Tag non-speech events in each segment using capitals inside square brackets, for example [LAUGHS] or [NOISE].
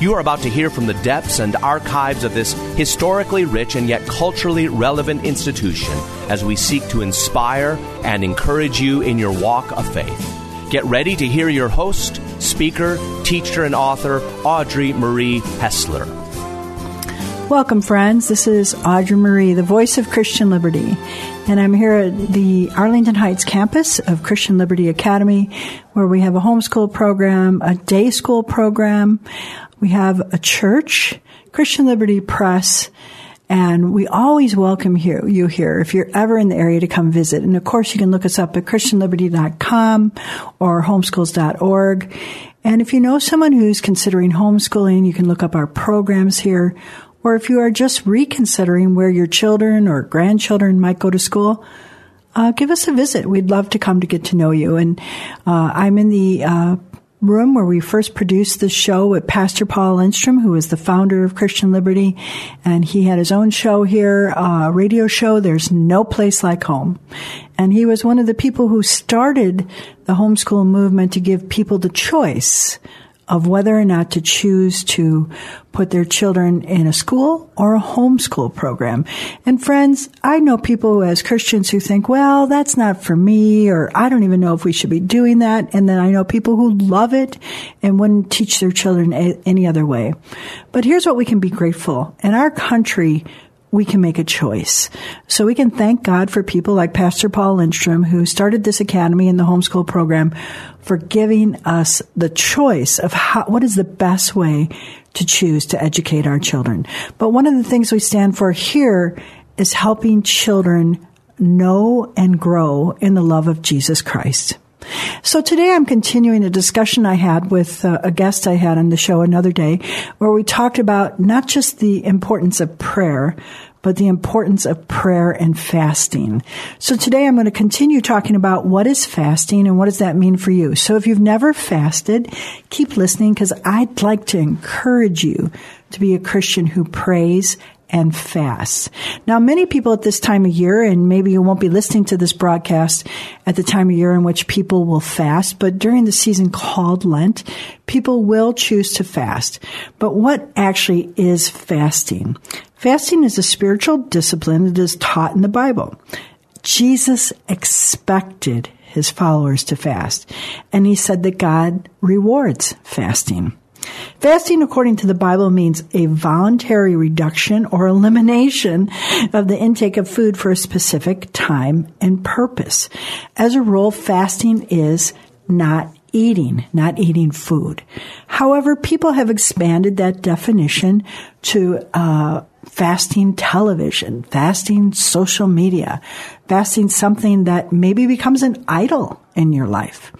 You are about to hear from the depths and archives of this historically rich and yet culturally relevant institution as we seek to inspire and encourage you in your walk of faith. Get ready to hear your host, speaker, teacher, and author, Audrey Marie Hessler. Welcome, friends. This is Audrey Marie, the voice of Christian Liberty. And I'm here at the Arlington Heights campus of Christian Liberty Academy, where we have a homeschool program, a day school program, we have a church, Christian Liberty Press, and we always welcome you, you here if you're ever in the area to come visit. And of course, you can look us up at christianliberty.com or homeschools.org. And if you know someone who's considering homeschooling, you can look up our programs here. Or if you are just reconsidering where your children or grandchildren might go to school, uh, give us a visit. We'd love to come to get to know you. And uh, I'm in the uh, room where we first produced this show with Pastor Paul Lindstrom, who is the founder of Christian Liberty. And he had his own show here, a radio show, There's No Place Like Home. And he was one of the people who started the homeschool movement to give people the choice of whether or not to choose to put their children in a school or a homeschool program. And friends, I know people who, as Christians who think, well, that's not for me, or I don't even know if we should be doing that. And then I know people who love it and wouldn't teach their children any other way. But here's what we can be grateful. In our country, we can make a choice. So we can thank God for people like Pastor Paul Lindstrom, who started this academy and the homeschool program, for giving us the choice of how, what is the best way to choose to educate our children. But one of the things we stand for here is helping children know and grow in the love of Jesus Christ. So today I'm continuing a discussion I had with uh, a guest I had on the show another day where we talked about not just the importance of prayer, but the importance of prayer and fasting. So today I'm going to continue talking about what is fasting and what does that mean for you. So if you've never fasted, keep listening because I'd like to encourage you to be a Christian who prays and fast. Now, many people at this time of year, and maybe you won't be listening to this broadcast at the time of year in which people will fast, but during the season called Lent, people will choose to fast. But what actually is fasting? Fasting is a spiritual discipline that is taught in the Bible. Jesus expected his followers to fast, and he said that God rewards fasting. Fasting, according to the Bible, means a voluntary reduction or elimination of the intake of food for a specific time and purpose. As a rule, fasting is not eating, not eating food. However, people have expanded that definition to uh, fasting television, fasting social media, fasting something that maybe becomes an idol in your life.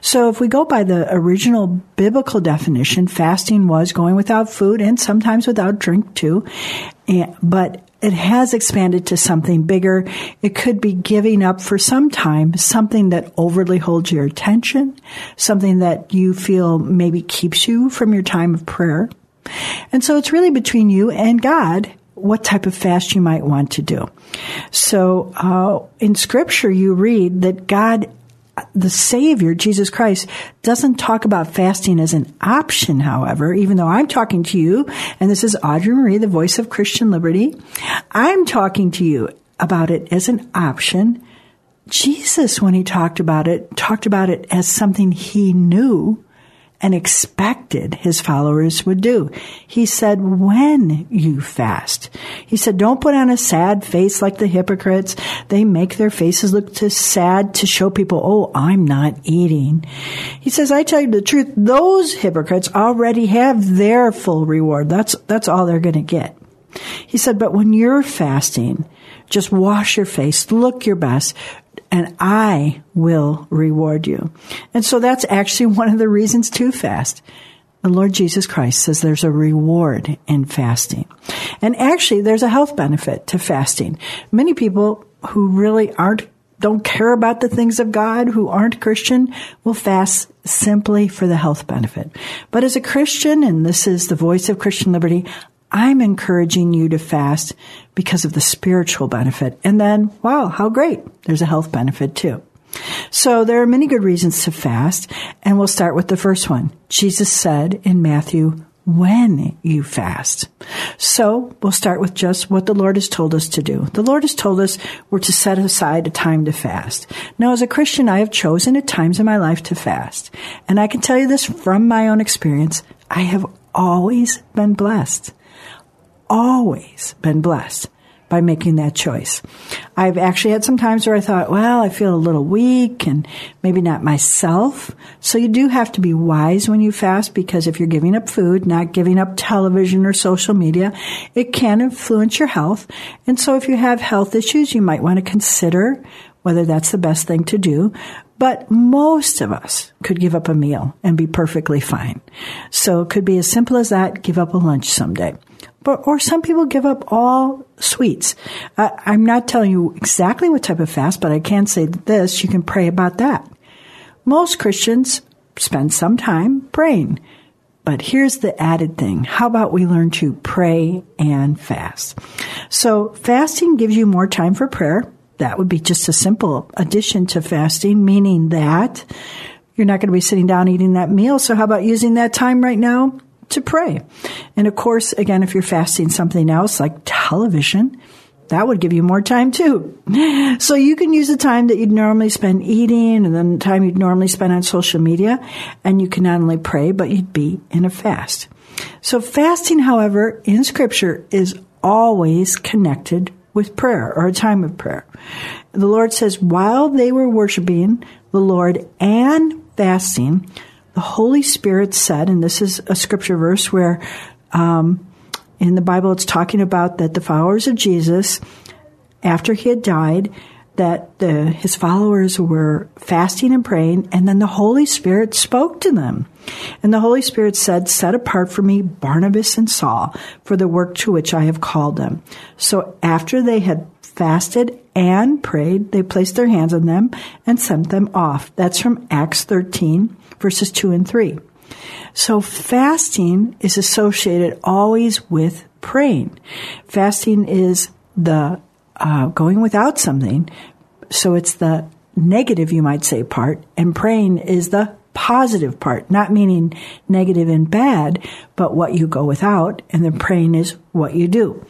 So if we go by the original biblical definition, fasting was going without food and sometimes without drink too. Eh, but it has expanded to something bigger. It could be giving up for some time something that overly holds your attention, something that you feel maybe keeps you from your time of prayer. And so it's really between you and God what type of fast you might want to do. So, uh, in scripture, you read that God the Savior, Jesus Christ, doesn't talk about fasting as an option, however, even though I'm talking to you, and this is Audrey Marie, the voice of Christian liberty. I'm talking to you about it as an option. Jesus, when he talked about it, talked about it as something he knew and expected his followers would do. He said, when you fast. He said, don't put on a sad face like the hypocrites. They make their faces look too sad to show people, oh, I'm not eating. He says, I tell you the truth, those hypocrites already have their full reward. That's, that's all they're going to get. He said, but when you're fasting, just wash your face, look your best, and I will reward you. And so that's actually one of the reasons to fast. The Lord Jesus Christ says there's a reward in fasting. And actually, there's a health benefit to fasting. Many people who really aren't don't care about the things of God, who aren't Christian, will fast simply for the health benefit. But as a Christian, and this is the voice of Christian liberty, I'm encouraging you to fast because of the spiritual benefit. And then, wow, how great. There's a health benefit too. So there are many good reasons to fast, and we'll start with the first one. Jesus said in Matthew, when you fast. So we'll start with just what the Lord has told us to do. The Lord has told us we're to set aside a time to fast. Now, as a Christian, I have chosen at times in my life to fast. And I can tell you this from my own experience. I have always been blessed always been blessed by making that choice. I've actually had some times where I thought, well, I feel a little weak and maybe not myself. So you do have to be wise when you fast because if you're giving up food, not giving up television or social media, it can influence your health. And so if you have health issues, you might want to consider whether that's the best thing to do. But most of us could give up a meal and be perfectly fine. So it could be as simple as that, give up a lunch someday. But, or some people give up all sweets. Uh, I'm not telling you exactly what type of fast, but I can say this, you can pray about that. Most Christians spend some time praying. But here's the added thing. How about we learn to pray and fast? So fasting gives you more time for prayer. That would be just a simple addition to fasting, meaning that you're not going to be sitting down eating that meal. So how about using that time right now to pray. And of course, again, if you're fasting something else like television, that would give you more time too. [LAUGHS] So you can use the time that you'd normally spend eating and then the time you'd normally spend on social media and you can not only pray, but you'd be in a fast. So fasting, however, in scripture is always connected with prayer or a time of prayer. The Lord says while they were worshiping the Lord and fasting, the Holy Spirit said, and this is a scripture verse where um, in the Bible it's talking about that the followers of Jesus, after he had died, that the, his followers were fasting and praying, and then the Holy Spirit spoke to them. And the Holy Spirit said, Set apart for me Barnabas and Saul for the work to which I have called them. So after they had fasted and prayed, they placed their hands on them and sent them off. That's from Acts 13 verses 2 and 3. So fasting is associated always with praying. Fasting is the uh, going without something. So it's the negative, you might say, part, and praying is the positive part, not meaning negative and bad, but what you go without, and then praying is what you do.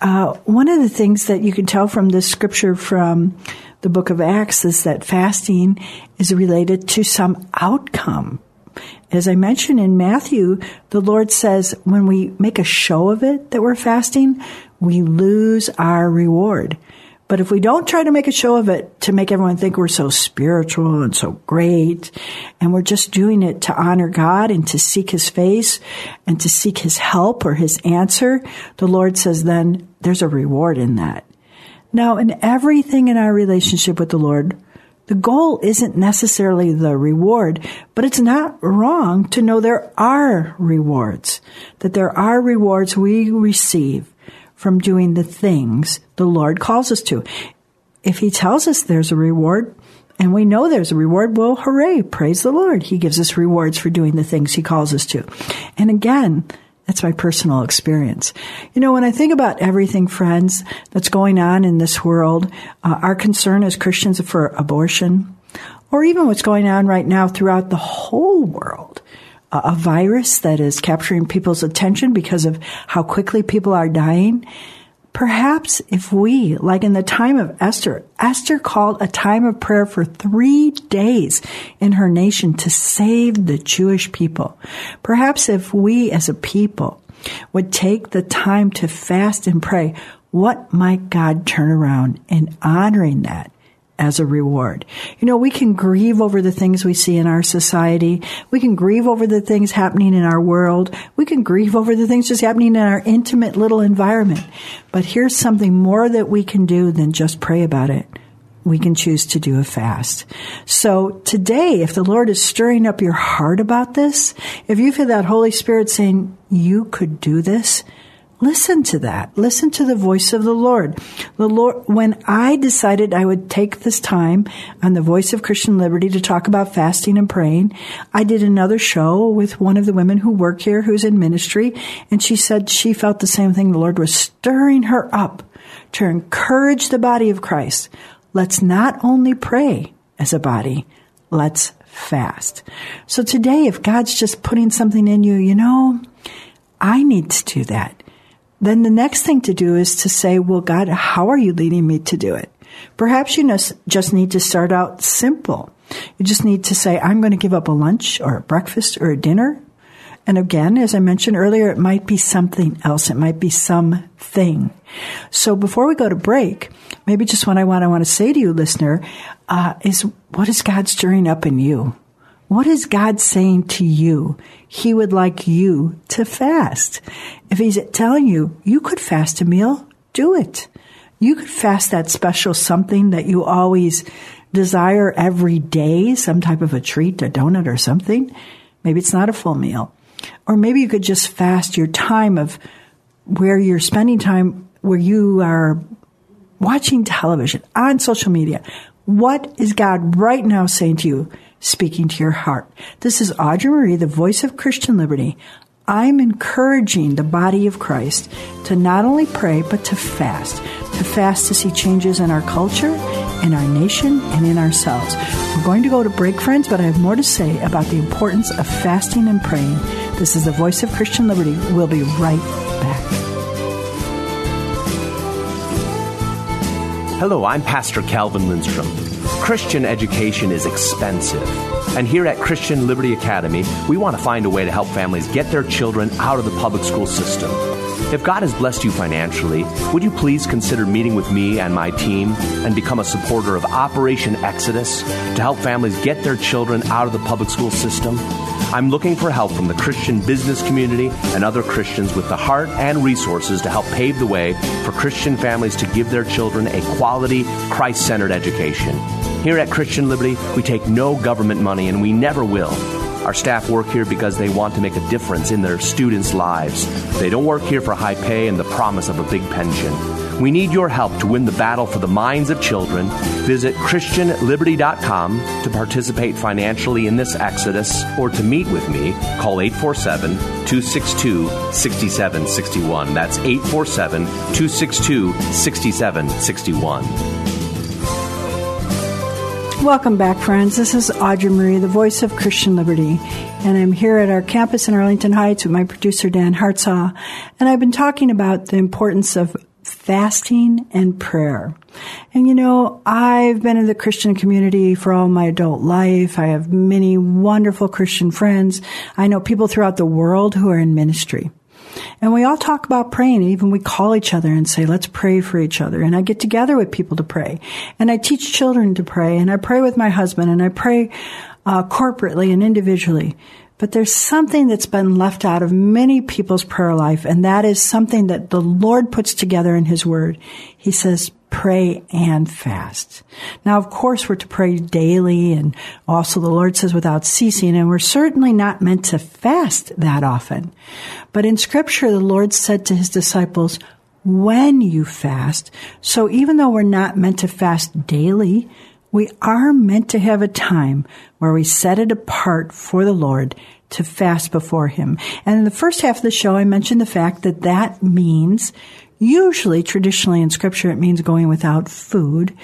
Uh, one of the things that you can tell from this scripture from the book of Acts is that fasting is related to some outcome. As I mentioned in Matthew, the Lord says when we make a show of it that we're fasting, we lose our reward. But if we don't try to make a show of it to make everyone think we're so spiritual and so great, and we're just doing it to honor God and to seek His face and to seek His help or His answer, the Lord says then there's a reward in that. Now, in everything in our relationship with the Lord, the goal isn't necessarily the reward, but it's not wrong to know there are rewards, that there are rewards we receive from doing the things the Lord calls us to. If He tells us there's a reward, and we know there's a reward, well, hooray, praise the Lord. He gives us rewards for doing the things He calls us to. And again, That's my personal experience. You know, when I think about everything, friends, that's going on in this world, uh, our concern as Christians for abortion, or even what's going on right now throughout the whole world, uh, a virus that is capturing people's attention because of how quickly people are dying. Perhaps if we, like in the time of Esther, Esther called a time of prayer for three days in her nation to save the Jewish people. Perhaps if we as a people would take the time to fast and pray, what might God turn around in honoring that as a reward. You know, we can grieve over the things we see in our society. We can grieve over the things happening in our world. We can grieve over the things just happening in our intimate little environment. But here's something more that we can do than just pray about it. We can choose to do a fast. So today, if the Lord is stirring up your heart about this, if you feel that Holy Spirit saying, you could do this, Listen to that. Listen to the voice of the Lord. The Lord, when I decided I would take this time on the voice of Christian Liberty to talk about fasting and praying, I did another show with one of the women who work here who's in ministry. And she said she felt the same thing. The Lord was stirring her up to encourage the body of Christ. Let's not only pray as a body, let's fast. So today, if God's just putting something in you, you know, I need to do that then the next thing to do is to say, well, God, how are you leading me to do it? Perhaps you just need to start out simple. You just need to say, I'm going to give up a lunch or a breakfast or a dinner. And again, as I mentioned earlier, it might be something else. It might be something. So before we go to break, maybe just what I want, I want to say to you, listener, uh, is what is God stirring up in you? What is God saying to you? He would like you to fast. If He's telling you you could fast a meal, do it. You could fast that special something that you always desire every day, some type of a treat, a donut or something. Maybe it's not a full meal. Or maybe you could just fast your time of where you're spending time where you are watching television, on social media. What is God right now saying to you? Speaking to your heart. This is Audrey Marie, the voice of Christian Liberty. I'm encouraging the body of Christ to not only pray, but to fast. To fast to see changes in our culture, in our nation, and in ourselves. We're going to go to break, friends, but I have more to say about the importance of fasting and praying. This is the voice of Christian Liberty. We'll be right back. Hello, I'm Pastor Calvin Lindstrom. Christian education is expensive. And here at Christian Liberty Academy, we want to find a way to help families get their children out of the public school system. If God has blessed you financially, would you please consider meeting with me and my team and become a supporter of Operation Exodus to help families get their children out of the public school system? I'm looking for help from the Christian business community and other Christians with the heart and resources to help pave the way for Christian families to give their children a quality, Christ centered education. Here at Christian Liberty, we take no government money and we never will. Our staff work here because they want to make a difference in their students' lives. They don't work here for high pay and the promise of a big pension. We need your help to win the battle for the minds of children. Visit ChristianLiberty.com to participate financially in this exodus or to meet with me. Call 847 262 6761. That's 847 262 6761. Welcome back, friends. This is Audrey Marie, the voice of Christian Liberty, and I'm here at our campus in Arlington Heights with my producer, Dan Hartsaw, and I've been talking about the importance of fasting and prayer. And you know, I've been in the Christian community for all my adult life. I have many wonderful Christian friends. I know people throughout the world who are in ministry. And we all talk about praying. Even we call each other and say, let's pray for each other. And I get together with people to pray. And I teach children to pray. And I pray with my husband. And I pray uh, corporately and individually. But there's something that's been left out of many people's prayer life, and that is something that the Lord puts together in His Word. He says, pray and fast. Now, of course, we're to pray daily and also the Lord says without ceasing, and we're certainly not meant to fast that often. But in scripture, the Lord said to his disciples, when you fast. So even though we're not meant to fast daily, we are meant to have a time where we set it apart for the Lord to fast before Him. And in the first half of the show, I mentioned the fact that that means Usually, traditionally in scripture, it means going without food,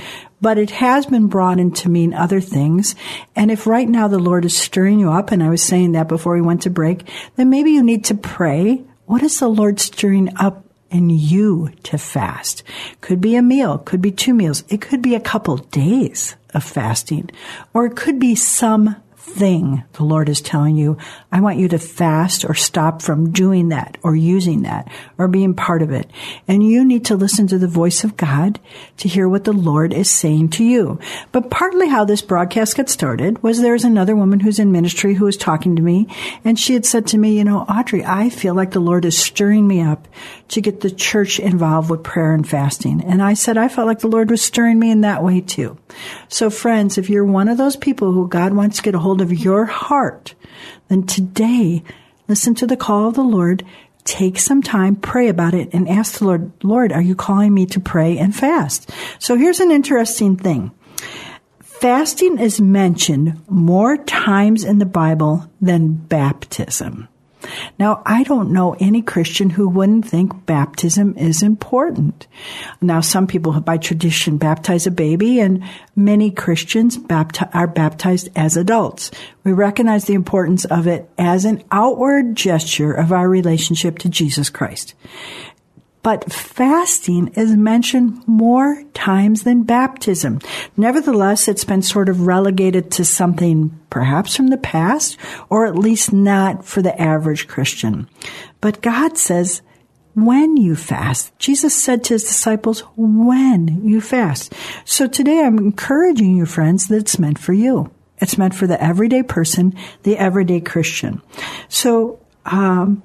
but it has been brought in to mean other things. And if right now the Lord is stirring you up, and I was saying that before we went to break, then maybe you need to pray. What is the Lord stirring up in you to fast? Could be a meal, could be two meals, it could be a couple days of fasting, or it could be some thing the Lord is telling you, I want you to fast or stop from doing that or using that or being part of it. And you need to listen to the voice of God to hear what the Lord is saying to you. But partly how this broadcast got started was there's another woman who's in ministry who was talking to me and she had said to me, you know, Audrey, I feel like the Lord is stirring me up to get the church involved with prayer and fasting. And I said, I felt like the Lord was stirring me in that way too. So friends, if you're one of those people who God wants to get a hold of your heart, then today, listen to the call of the Lord. Take some time, pray about it, and ask the Lord, Lord, are you calling me to pray and fast? So here's an interesting thing. Fasting is mentioned more times in the Bible than baptism. Now, I don't know any Christian who wouldn't think baptism is important. Now, some people by tradition baptize a baby and many Christians bapti- are baptized as adults. We recognize the importance of it as an outward gesture of our relationship to Jesus Christ. But fasting is mentioned more times than baptism. Nevertheless, it's been sort of relegated to something perhaps from the past, or at least not for the average Christian. But God says, when you fast. Jesus said to his disciples, when you fast. So today I'm encouraging you, friends, that it's meant for you. It's meant for the everyday person, the everyday Christian. So, um,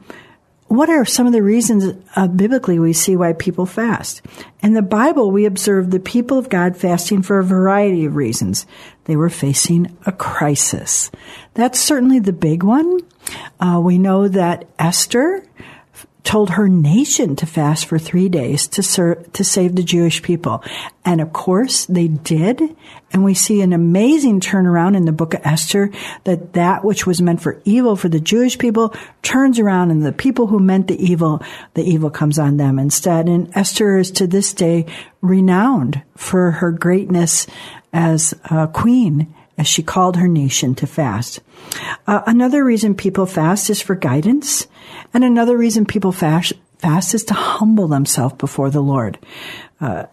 what are some of the reasons uh, biblically we see why people fast? In the Bible, we observe the people of God fasting for a variety of reasons. They were facing a crisis. That's certainly the big one. Uh, we know that Esther told her nation to fast for three days to serve, to save the Jewish people. And of course they did. And we see an amazing turnaround in the book of Esther that that which was meant for evil for the Jewish people turns around and the people who meant the evil, the evil comes on them instead. And Esther is to this day renowned for her greatness as a queen as she called her nation to fast. Uh, another reason people fast is for guidance, and another reason people fast, fast is to humble themselves before the Lord. Uh,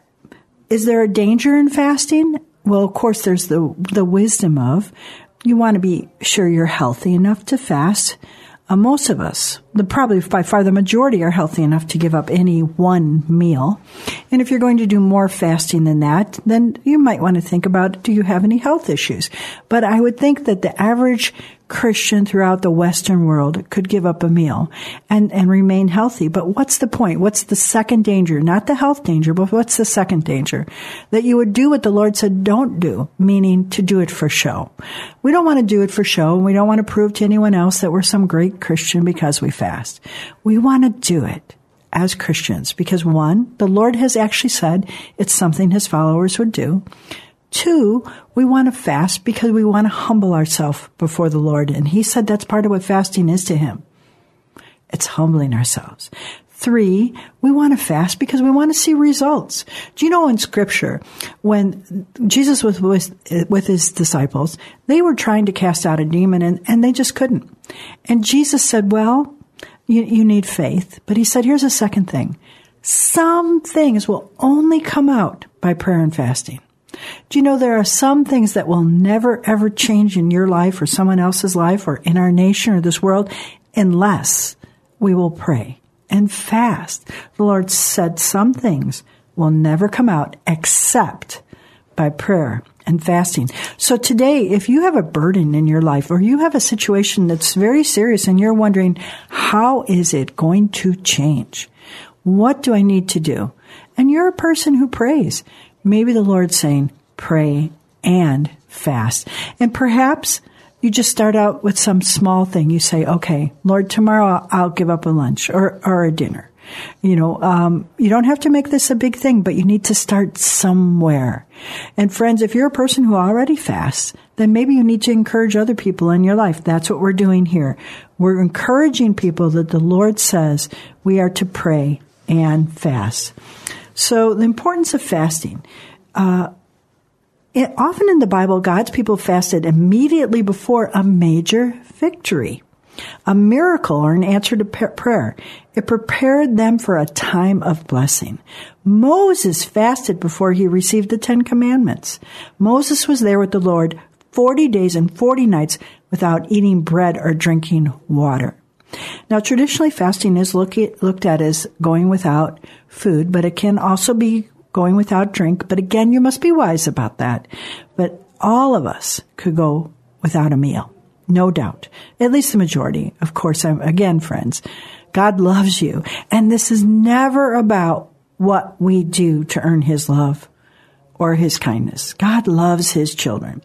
is there a danger in fasting? Well, of course, there's the the wisdom of you want to be sure you're healthy enough to fast, uh, most of us, the probably by far the majority, are healthy enough to give up any one meal. And if you're going to do more fasting than that, then you might want to think about do you have any health issues? But I would think that the average Christian throughout the Western world could give up a meal and, and remain healthy. But what's the point? What's the second danger? Not the health danger, but what's the second danger? That you would do what the Lord said don't do, meaning to do it for show. We don't want to do it for show. and We don't want to prove to anyone else that we're some great Christian because we fast. We want to do it as Christians because one, the Lord has actually said it's something his followers would do. Two, we want to fast because we want to humble ourselves before the Lord. And he said that's part of what fasting is to him. It's humbling ourselves. Three, we want to fast because we want to see results. Do you know in scripture, when Jesus was with, with his disciples, they were trying to cast out a demon and, and they just couldn't. And Jesus said, well, you, you need faith. But he said, here's a second thing. Some things will only come out by prayer and fasting. Do you know there are some things that will never ever change in your life or someone else's life or in our nation or this world unless we will pray and fast. The Lord said some things will never come out except by prayer and fasting. So today, if you have a burden in your life or you have a situation that's very serious and you're wondering, how is it going to change? What do I need to do? And you're a person who prays. Maybe the Lord's saying, pray and fast. And perhaps you just start out with some small thing. You say, okay, Lord, tomorrow I'll give up a lunch or, or a dinner. You know, um, you don't have to make this a big thing, but you need to start somewhere. And friends, if you're a person who already fasts, then maybe you need to encourage other people in your life. That's what we're doing here. We're encouraging people that the Lord says we are to pray and fast. So the importance of fasting. Uh, it, often in the Bible, God's people fasted immediately before a major victory, a miracle or an answer to prayer. It prepared them for a time of blessing. Moses fasted before he received the Ten Commandments. Moses was there with the Lord 40 days and 40 nights without eating bread or drinking water. Now, traditionally, fasting is look at, looked at as going without food, but it can also be going without drink. But again, you must be wise about that. But all of us could go without a meal. No doubt. At least the majority. Of course, I'm, again, friends, God loves you. And this is never about what we do to earn his love or his kindness. God loves his children.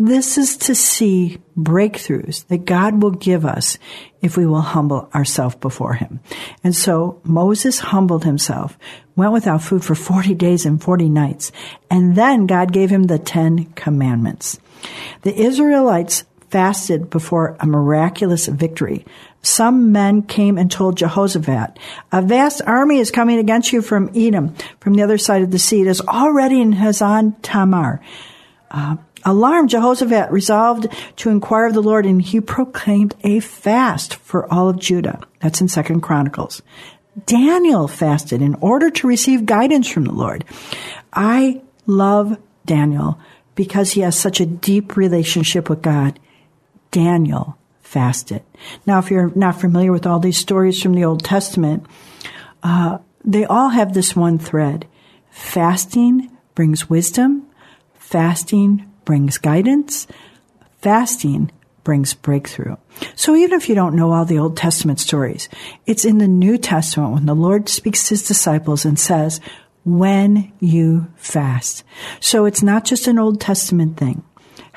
This is to see breakthroughs that God will give us if we will humble ourselves before Him. And so Moses humbled himself, went without food for 40 days and 40 nights, and then God gave him the Ten Commandments. The Israelites fasted before a miraculous victory. Some men came and told Jehoshaphat, a vast army is coming against you from Edom, from the other side of the sea. It is already in Hazan Tamar. Uh, Alarmed, Jehoshaphat resolved to inquire of the Lord, and he proclaimed a fast for all of Judah. That's in Second Chronicles. Daniel fasted in order to receive guidance from the Lord. I love Daniel because he has such a deep relationship with God. Daniel fasted. Now, if you're not familiar with all these stories from the Old Testament, uh, they all have this one thread. Fasting brings wisdom. Fasting brings guidance. Fasting brings breakthrough. So even if you don't know all the Old Testament stories, it's in the New Testament when the Lord speaks to his disciples and says, when you fast. So it's not just an Old Testament thing.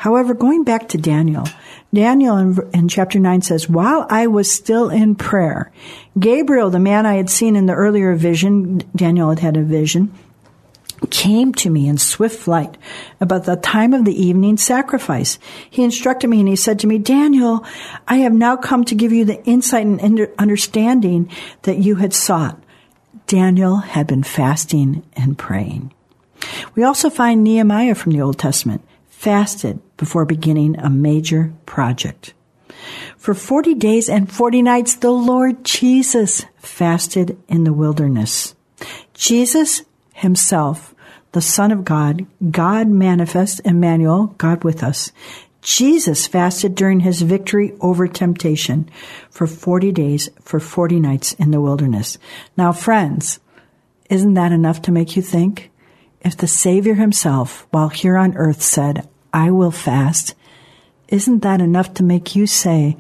However, going back to Daniel, Daniel in, in, chapter 9 says, While I was still in prayer, Gabriel, the man I had seen in the earlier vision, Daniel had had a vision, came to me in swift flight about the time of the evening sacrifice. He instructed me and he said to me, Daniel, I have now come to give you the insight and understanding that you had sought. Daniel had been fasting and praying. We also find Nehemiah from the Old Testament fasted before beginning a major project. For 40 days and 40 nights, the Lord Jesus fasted in the wilderness. Jesus himself, the Son of God, God manifest, Emmanuel, God with us. Jesus fasted during his victory over temptation for 40 days, for 40 nights in the wilderness. Now, friends, isn't that enough to make you think? If the Savior himself, while here on earth, said, I will fast, isn't that enough to make you say,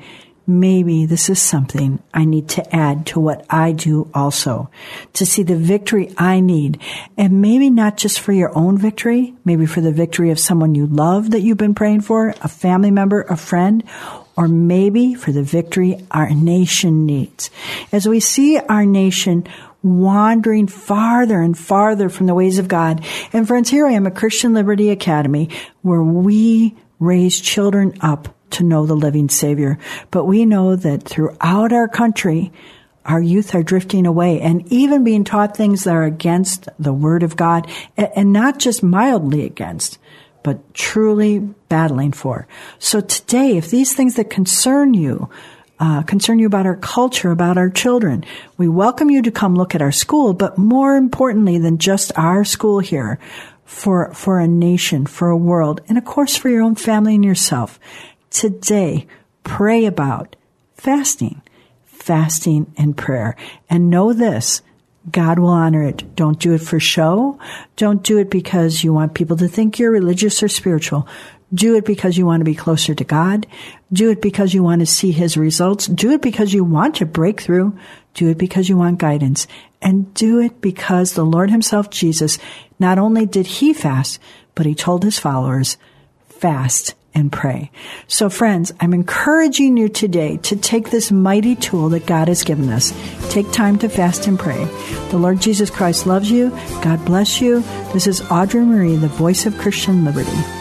maybe this is something I need to add to what I do also to see the victory I need. And maybe not just for your own victory, maybe for the victory of someone you love that you've been praying for, a family member, a friend, or maybe for the victory our nation needs. As we see our nation wandering farther and farther from the ways of God. And friends, here I am at Christian Liberty Academy where we raise children up to know the living Savior. But we know that throughout our country, our youth are drifting away and even being taught things that are against the Word of God and not just mildly against, but truly battling for. So today, if these things that concern you, uh, concern you about our culture, about our children, we welcome you to come look at our school, but more importantly than just our school here, for, for a nation, for a world, and of course for your own family and yourself today pray about fasting, fasting and prayer. And know this, God will honor it. Don't do it for show. Don't do it because you want people to think you're religious or spiritual. Do it because you want to be closer to God. Do it because you want to see His results. Do it because you want to break through. Do it because you want guidance. And do it because the Lord Himself, Jesus, not only did He fast, but He told His followers, fast and pray. So friends, I'm encouraging you today to take this mighty tool that God has given us. Take time to fast and pray. The Lord Jesus Christ loves you. God bless you. This is Audrey Marie, the voice of Christian liberty.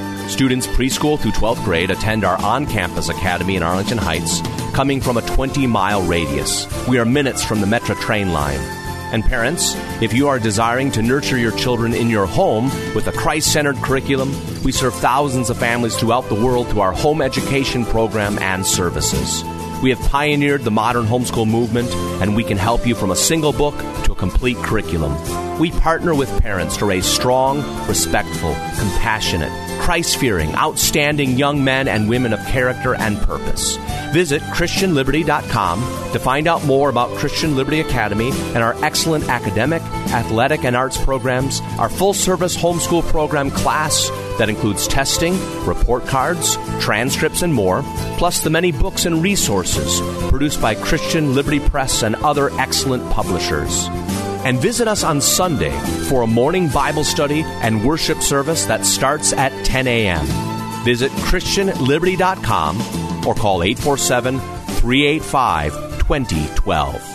Students preschool through 12th grade attend our on campus academy in Arlington Heights, coming from a 20 mile radius. We are minutes from the Metra train line. And parents, if you are desiring to nurture your children in your home with a Christ centered curriculum, we serve thousands of families throughout the world through our home education program and services. We have pioneered the modern homeschool movement, and we can help you from a single book to a complete curriculum. We partner with parents to raise strong, respectful, compassionate, Christ fearing, outstanding young men and women of character and purpose. Visit ChristianLiberty.com to find out more about Christian Liberty Academy and our excellent academic, athletic, and arts programs, our full service homeschool program class that includes testing, report cards, transcripts, and more, plus the many books and resources produced by Christian Liberty Press and other excellent publishers and visit us on Sunday for a morning Bible study and worship service that starts at 10 a.m. Visit ChristianLiberty.com or call 847 385 2012.